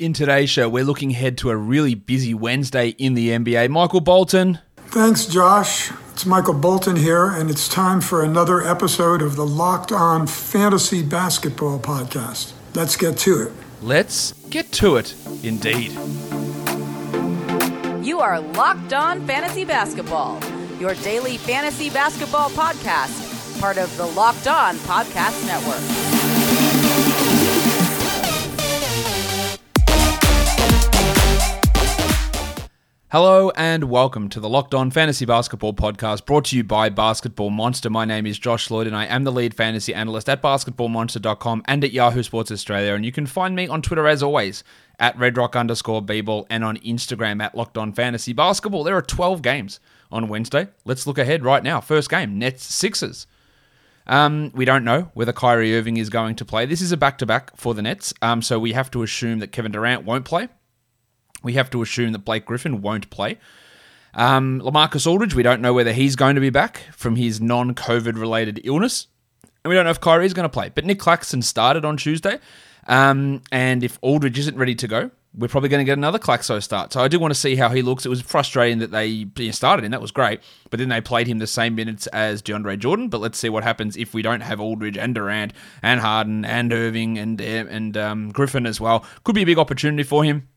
In today's show, we're looking ahead to a really busy Wednesday in the NBA. Michael Bolton. Thanks, Josh. It's Michael Bolton here, and it's time for another episode of the Locked On Fantasy Basketball Podcast. Let's get to it. Let's get to it, indeed. You are Locked On Fantasy Basketball, your daily fantasy basketball podcast, part of the Locked On Podcast Network. Hello and welcome to the Locked On Fantasy Basketball Podcast brought to you by Basketball Monster. My name is Josh Lloyd and I am the lead fantasy analyst at basketballmonster.com and at Yahoo Sports Australia. And you can find me on Twitter as always at redrock underscore bball and on Instagram at Locked On Fantasy Basketball. There are 12 games on Wednesday. Let's look ahead right now. First game, Nets Sixers. Um, we don't know whether Kyrie Irving is going to play. This is a back to back for the Nets, um, so we have to assume that Kevin Durant won't play we have to assume that Blake Griffin won't play. Um, Lamarcus Aldridge, we don't know whether he's going to be back from his non COVID related illness. And we don't know if Kyrie is going to play. But Nick Claxton started on Tuesday. Um, and if Aldridge isn't ready to go, we're probably going to get another Claxo start. So I do want to see how he looks. It was frustrating that they started him. That was great. But then they played him the same minutes as DeAndre Jordan. But let's see what happens if we don't have Aldridge and Durant and Harden and Irving and, and um, Griffin as well. Could be a big opportunity for him.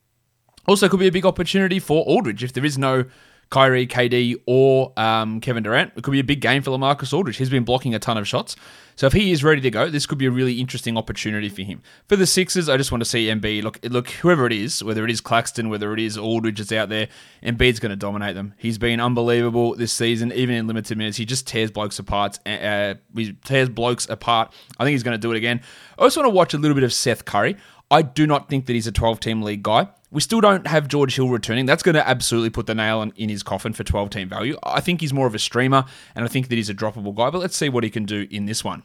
Also, could be a big opportunity for Aldridge if there is no Kyrie, KD, or um, Kevin Durant. It could be a big game for Lamarcus Aldridge. He's been blocking a ton of shots. So if he is ready to go, this could be a really interesting opportunity for him. For the Sixers, I just want to see Embiid. Look, look, whoever it is, whether it is Claxton, whether it is Aldridge that's out there, Embiid's going to dominate them. He's been unbelievable this season, even in limited minutes. He just tears blokes apart. Uh, he tears blokes apart. I think he's going to do it again. I also want to watch a little bit of Seth Curry. I do not think that he's a 12 team league guy. We still don't have George Hill returning. That's going to absolutely put the nail in, his coffin for 12 team value. I think he's more of a streamer, and I think that he's a droppable guy, but let's see what he can do in this one.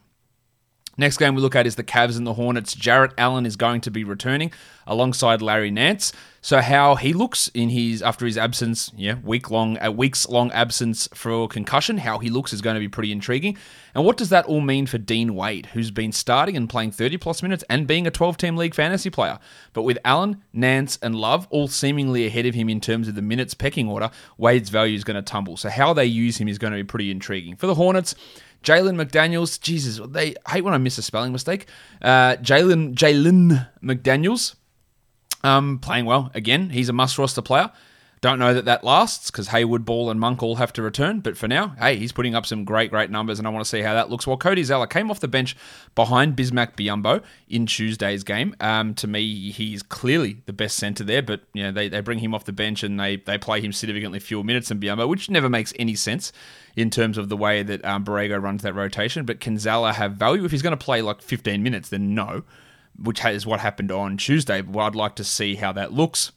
Next game we look at is the Cavs and the Hornets. Jarrett Allen is going to be returning alongside Larry Nance. So how he looks in his after his absence, yeah, week long a weeks long absence for concussion, how he looks is going to be pretty intriguing. And what does that all mean for Dean Wade, who's been starting and playing 30 plus minutes and being a 12 team league fantasy player? But with Allen, Nance, and Love all seemingly ahead of him in terms of the minutes pecking order, Wade's value is going to tumble. So how they use him is going to be pretty intriguing. For the Hornets, Jalen McDaniels, Jesus, they I hate when I miss a spelling mistake. Uh, Jalen Jalen McDaniels, um, playing well again. He's a must roster player. Don't know that that lasts because Hayward, Ball, and Monk all have to return. But for now, hey, he's putting up some great, great numbers, and I want to see how that looks. While Cody Zeller came off the bench behind Bismack Biyombo in Tuesday's game. Um, to me, he's clearly the best centre there, but you know they, they bring him off the bench and they they play him significantly fewer minutes than Biyombo, which never makes any sense in terms of the way that um, Borrego runs that rotation. But can Zeller have value if he's going to play like 15 minutes? Then no, which is what happened on Tuesday. But I'd like to see how that looks.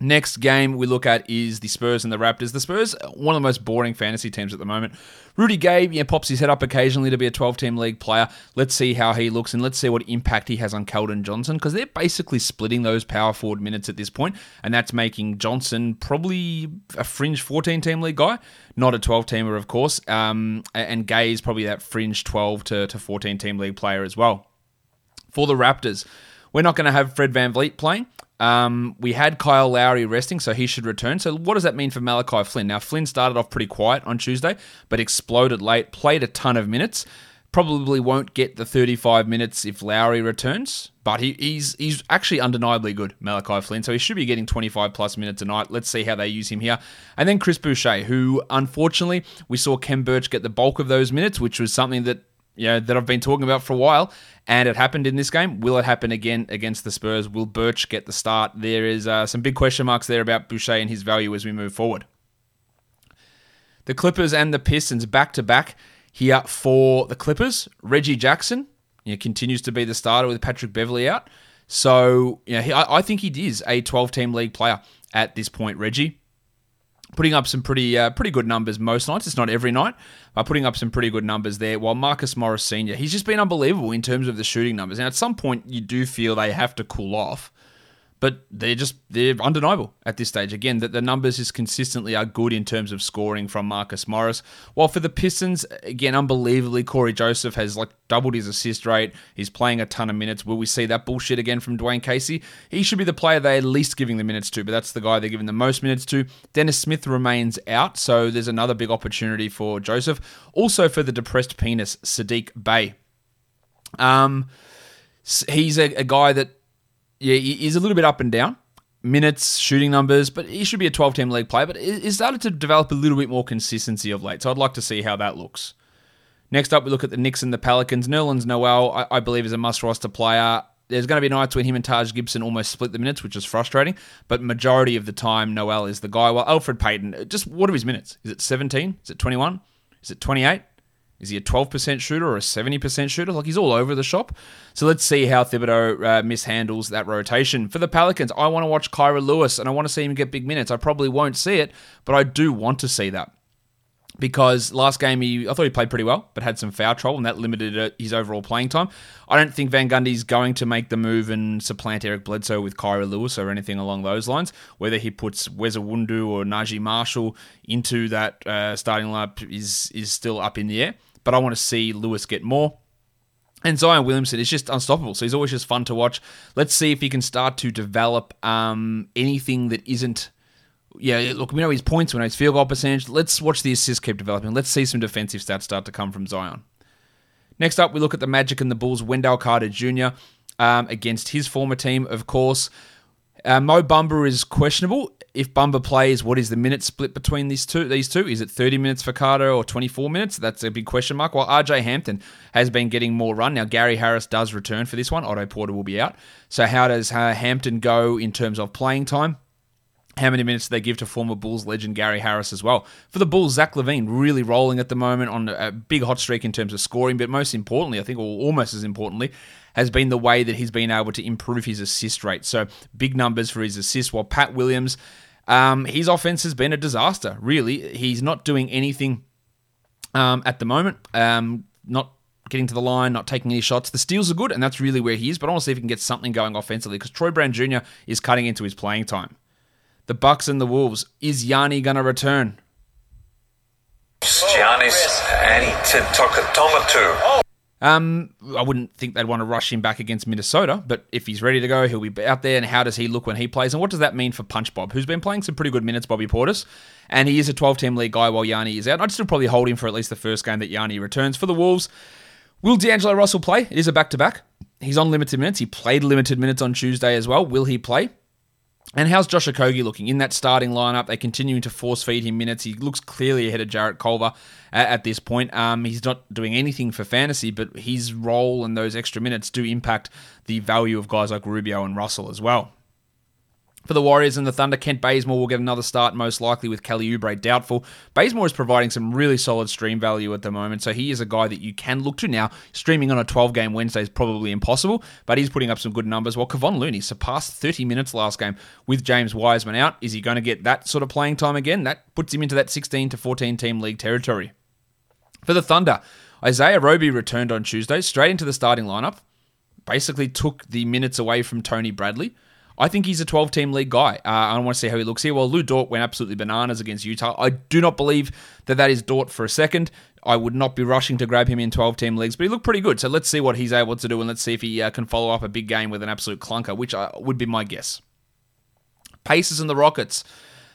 Next game we look at is the Spurs and the Raptors. The Spurs, one of the most boring fantasy teams at the moment. Rudy Gay, yeah, pops his head up occasionally to be a 12 team league player. Let's see how he looks and let's see what impact he has on Keldon Johnson because they're basically splitting those power forward minutes at this point, and that's making Johnson probably a fringe 14 team league guy, not a 12 teamer, of course. Um, and Gay is probably that fringe 12 to, to 14 team league player as well. For the Raptors, we're not going to have Fred VanVleet playing. Um, we had Kyle Lowry resting, so he should return. So, what does that mean for Malachi Flynn? Now, Flynn started off pretty quiet on Tuesday, but exploded late, played a ton of minutes. Probably won't get the 35 minutes if Lowry returns, but he, he's he's actually undeniably good, Malachi Flynn. So he should be getting 25 plus minutes a night. Let's see how they use him here. And then Chris Boucher, who unfortunately we saw Khem Birch get the bulk of those minutes, which was something that you know, that I've been talking about for a while, and it happened in this game. Will it happen again against the Spurs? Will Birch get the start? There is uh, some big question marks there about Boucher and his value as we move forward. The Clippers and the Pistons back to back here for the Clippers. Reggie Jackson you know, continues to be the starter with Patrick Beverley out. So, you know, he, I, I think he is a 12 team league player at this point, Reggie putting up some pretty uh, pretty good numbers most nights. It's not every night, but putting up some pretty good numbers there. While Marcus Morris Senior, he's just been unbelievable in terms of the shooting numbers. Now, at some point, you do feel they have to cool off, but they're just they're undeniable at this stage. Again, that the numbers just consistently are good in terms of scoring from Marcus Morris. While for the Pistons, again, unbelievably, Cory Joseph has like doubled his assist rate. He's playing a ton of minutes. Will we see that bullshit again from Dwane Casey? He should be the player they're least giving the minutes to, but that's the guy they're giving the most minutes to. Dennis Smith remains out, so there's another big opportunity for Joseph. Also for the depressed penis, Saddiq Bey. Um, he's a, a guy that yeah, he's a little bit up and down. Minutes, shooting numbers, but he should be a 12 team league player. But he's started to develop a little bit more consistency of late. So I'd like to see how that looks. Next up, we look at the Knicks and the Pelicans. Nerlens Noel, I, I believe, is a must roster player. There's going to be nights when him and Taj Gibson almost split the minutes, which is frustrating. But majority of the time, Noel is the guy. Well, Elfrid Payton, just what are his minutes? Is it 17? Is it 21? Is it 28? Is he a 12% shooter or a 70% shooter? Like he's all over the shop. So let's see how Thibodeau uh, mishandles that rotation. For the Pelicans, I want to watch Kira Lewis and I want to see him get big minutes. I probably won't see it, but I do want to see that. Because last game he, I thought he played pretty well, but had some foul trouble, and that limited uh, his overall playing time. I don't think Van Gundy's going to make the move and supplant Eric Bledsoe with Kira Lewis or anything along those lines. Whether he puts Wes Iwundu or Naji Marshall into that uh, starting lineup is is still up in the air but I want to see Lewis get more. And Zion Williamson is just unstoppable. So he's always just fun to watch. Let's see if he can start to develop um, anything that isn't. Yeah, look, we know his points, we know his field goal percentage. Let's watch the assists keep developing. Let's see some defensive stats start to come from Zion. Next up, we look at the Magic and the Bulls. Wendell Carter Jr. Um, against his former team, of course. Uh, Mo Bamba is questionable. If Bamba plays, what is the minute split between these two? These two is it 30 minutes for Carter or 24 minutes? That's a big question mark. While RJ Hampton has been getting more run now, Gary Harris does return for this one. Otto Porter will be out. So how does uh, Hampton go in terms of playing time? How many minutes do they give to former Bulls legend Gary Harris as well? For the Bulls, Zach LaVine really rolling at the moment on a big hot streak in terms of scoring, but most importantly, I think, or almost as importantly, has been the way that he's been able to improve his assist rate. So big numbers for his assists, while Pat Williams, um, his offense has been a disaster, really. He's not doing anything um, at the moment. Um, not getting to the line, not taking any shots. The steals are good, and that's really where he is. But I want to see if he can get something going offensively because Troy Brown Jr. is cutting into his playing time. The Bucks and the Wolves. Is Yanni going to return? Giannis Antetokounmpo. Um, I wouldn't think they'd want to rush him back against Minnesota, but if he's ready to go, he'll be out there. And how does he look when he plays? And what does that mean for Punch Bob, who's been playing some pretty good minutes, Bobby Portis? And he is a 12 team league guy while Yanni is out. I'd still probably hold him for at least the first game that Yanni returns. For the Wolves, will D'Angelo Russell play? It is a back to back. He's on limited minutes. He played limited minutes on Tuesday as well. Will he play? And how's Josh Okogie looking in that starting lineup? They're continuing to force feed him minutes. He looks clearly ahead of Jarrett Culver at, at this point. Um, he's not doing anything for fantasy, but his role and those extra minutes do impact the value of guys like Rubio and Russell as well. For the Warriors and the Thunder, Kent Bazemore will get another start, most likely with Kelly Oubre doubtful. Bazemore is providing some really solid stream value at the moment, so he is a guy that you can look to now. Streaming on a 12 game Wednesday is probably impossible, but he's putting up some good numbers. While Kevon Looney surpassed 30 minutes last game with James Wiseman out. Is he going to get that sort of playing time again? That puts him into that 16 to 14 team league territory. For the Thunder, Isaiah Roby returned on Tuesday straight into the starting lineup, basically took the minutes away from Tony Bradley. I think he's a 12 team league guy. Uh, I want to see how he looks here. Well, Lu Dort went absolutely bananas against Utah. I do not believe that that is Dort for a second. I would not be rushing to grab him in 12 team leagues, but he looked pretty good. So let's see what he's able to do and let's see if he uh, can follow up a big game with an absolute clunker, which uh, would be my guess. Pacers and the Rockets.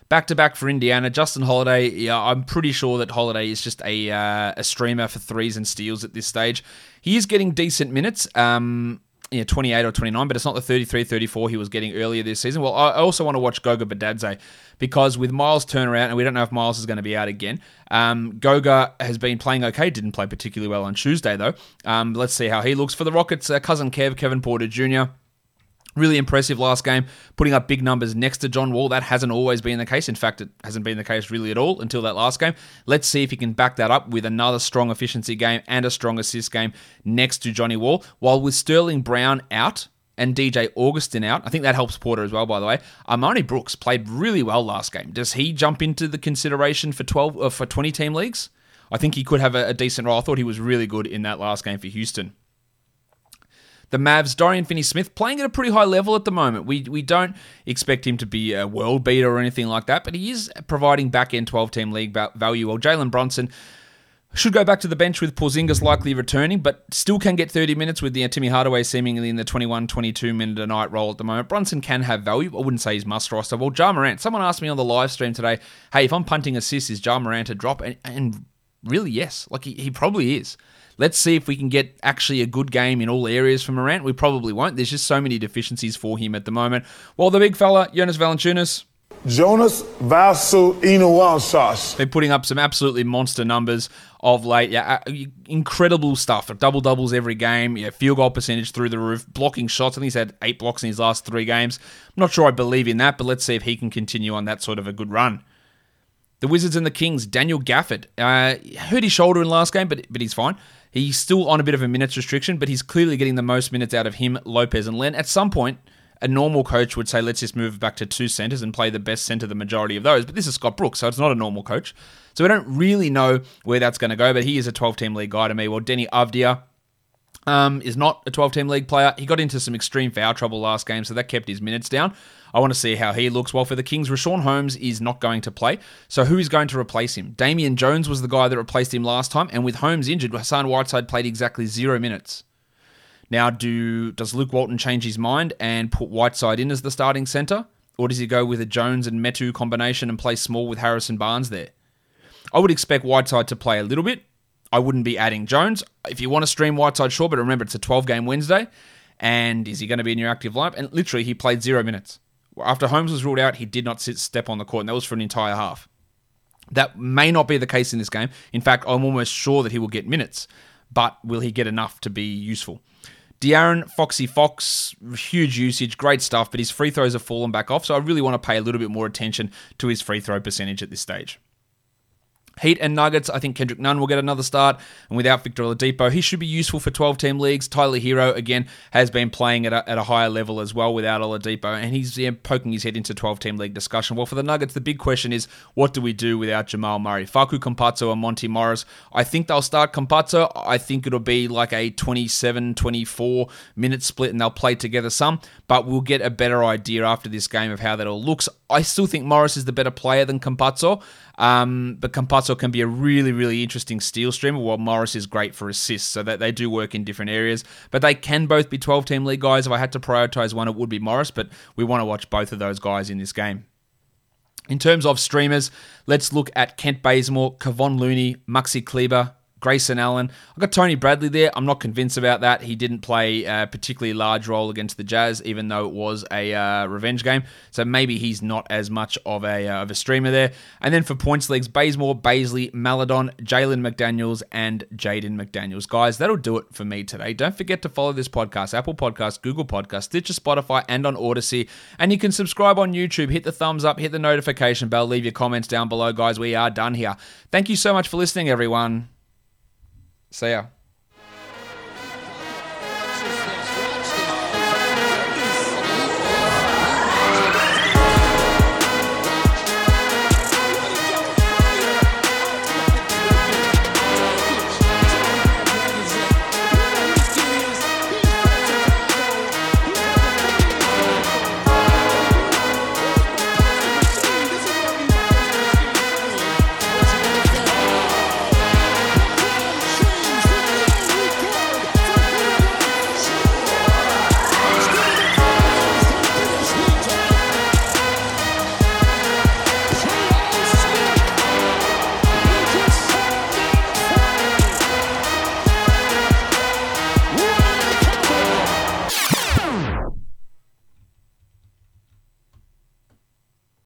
Back to back for Indiana. Justin Holiday, yeah, I'm pretty sure that Holiday is just a uh, a streamer for threes and steals at this stage. He is getting decent minutes. Um, you know, 28 or 29, but it's not the 33, 34 he was getting earlier this season. Well, I also want to watch Goga Bitadze because with Myles Turner out, and we don't know if Myles is going to be out again, um, Goga has been playing okay. Didn't play particularly well on Tuesday, though. Um, let's see how he looks for the Rockets. Uh, cousin Kev, Kevin Porter Jr., Really impressive last game, putting up big numbers next to John Wall. That hasn't always been the case. In fact, it hasn't been the case really at all until that last game. Let's see if he can back that up with another strong efficiency game and a strong assist game next to Johnny Wall. While with Sterling Brown out, and DJ Augustin out. I think that helps Porter as well, by the way. Armoni Brooks played really well last game. Does he jump into the consideration for 12 uh, for 20 team leagues? I think he could have a, a decent role. I thought he was really good in that last game for Houston. The Mavs, Dorian Finney-Smith, playing at a pretty high level at the moment. We we don't expect him to be a world beater or anything like that, but he is providing back-end 12-team league value. Well, Jalen Brunson should go back to the bench with Porzingis likely returning, but still can get 30 minutes with the uh, Timmy Hardaway seemingly in the 21 22 minute a night role at the moment. Brunson can have value. I wouldn't say he's must roster. Well, Ja Morant, someone asked me on the live stream today, hey, if I'm punting assists, is Ja Morant a drop? And, and really, yes. Like, he, he probably is. Let's see if we can get actually a good game in all areas from Morant. We probably won't. There's just so many deficiencies for him at the moment. Well, the big fella, Jonas Valanciunas, Jonas Valanciunas. Been putting up some absolutely monster numbers of late. Yeah, uh, incredible stuff. Double doubles every game. Yeah, field goal percentage through the roof. Blocking shots. I think he's had eight blocks in his last three games. I'm not sure I believe in that, but let's see if he can continue on that sort of a good run. The Wizards and the Kings. Daniel Gafford uh, hurt his shoulder in last game, but but he's fine. He's still on a bit of a minutes restriction, but he's clearly getting the most minutes out of him, Lopez, and Len. At some point, a normal coach would say, let's just move back to two centers and play the best center the majority of those. But this is Scott Brooks, so it's not a normal coach. So we don't really know where that's going to go, but he is a 12 team league guy to me. Well, Deni Avdija um, is not a 12 team league player. He got into some extreme foul trouble last game, so that kept his minutes down. I want to see how he looks. Well, for the Kings, Richaun Holmes is not going to play. So who is going to replace him? Damian Jones was the guy that replaced him last time, and with Holmes injured, Hassan Whiteside played exactly zero minutes. Now, do does Luke Walton change his mind and put Whiteside in as the starting centre? Or does he go with a Jones and Metu combination and play small with Harrison Barnes there? I would expect Whiteside to play a little bit. I wouldn't be adding Jones. If you want to stream Whiteside, sure, but remember it's a 12 game Wednesday. And is he going to be in your active lineup? And literally, he played zero minutes. After Holmes was ruled out, he did not sit step on the court, and that was for an entire half. That may not be the case in this game. In fact, I'm almost sure that he will get minutes, but will he get enough to be useful? De'Aaron Foxy Fox, huge usage, great stuff, but his free throws have fallen back off, so I really want to pay a little bit more attention to his free throw percentage at this stage. Heat and Nuggets, I think Kendrick Nunn will get another start. And without Victor Oladipo, he should be useful for 12 team leagues. Tyler Herro again, has been playing at a, at a higher level as well without Oladipo. And he's yeah, poking his head into 12 team league discussion. Well, for the Nuggets, the big question is what do we do without Jamal Murray? Facu Campazzo and Monte Morris. I think they'll start Campazzo. I think it'll be like a 27 24 minute split and they'll play together some. But we'll get a better idea after this game of how that all looks. I still think Morris is the better player than Campazzo. Um, but Campazzo can be a really, really interesting steal streamer, while Morris is great for assists. So that they do work in different areas. But they can both be 12 team league guys. If I had to prioritize one, it would be Morris. But we want to watch both of those guys in this game. In terms of streamers, let's look at Kent Bazemore, Kevon Looney, Maxi Kleber, Grayson Allen. I've got Tony Bradley there. I'm not convinced about that. He didn't play a particularly large role against the Jazz, even though it was a uh, revenge game. So maybe he's not as much of a uh, of a streamer there. And then for points leagues, Bazemore, Bazley, Maledon, Jalen McDaniels, and Jaden McDaniels. Guys, that'll do it for me today. Don't forget to follow this podcast, Apple Podcast, Google Podcast, Stitcher, Spotify, and on Odysee. And you can subscribe on YouTube. Hit the thumbs up, hit the notification bell, leave your comments down below, guys. We are done here. Thank you so much for listening, everyone. See ya.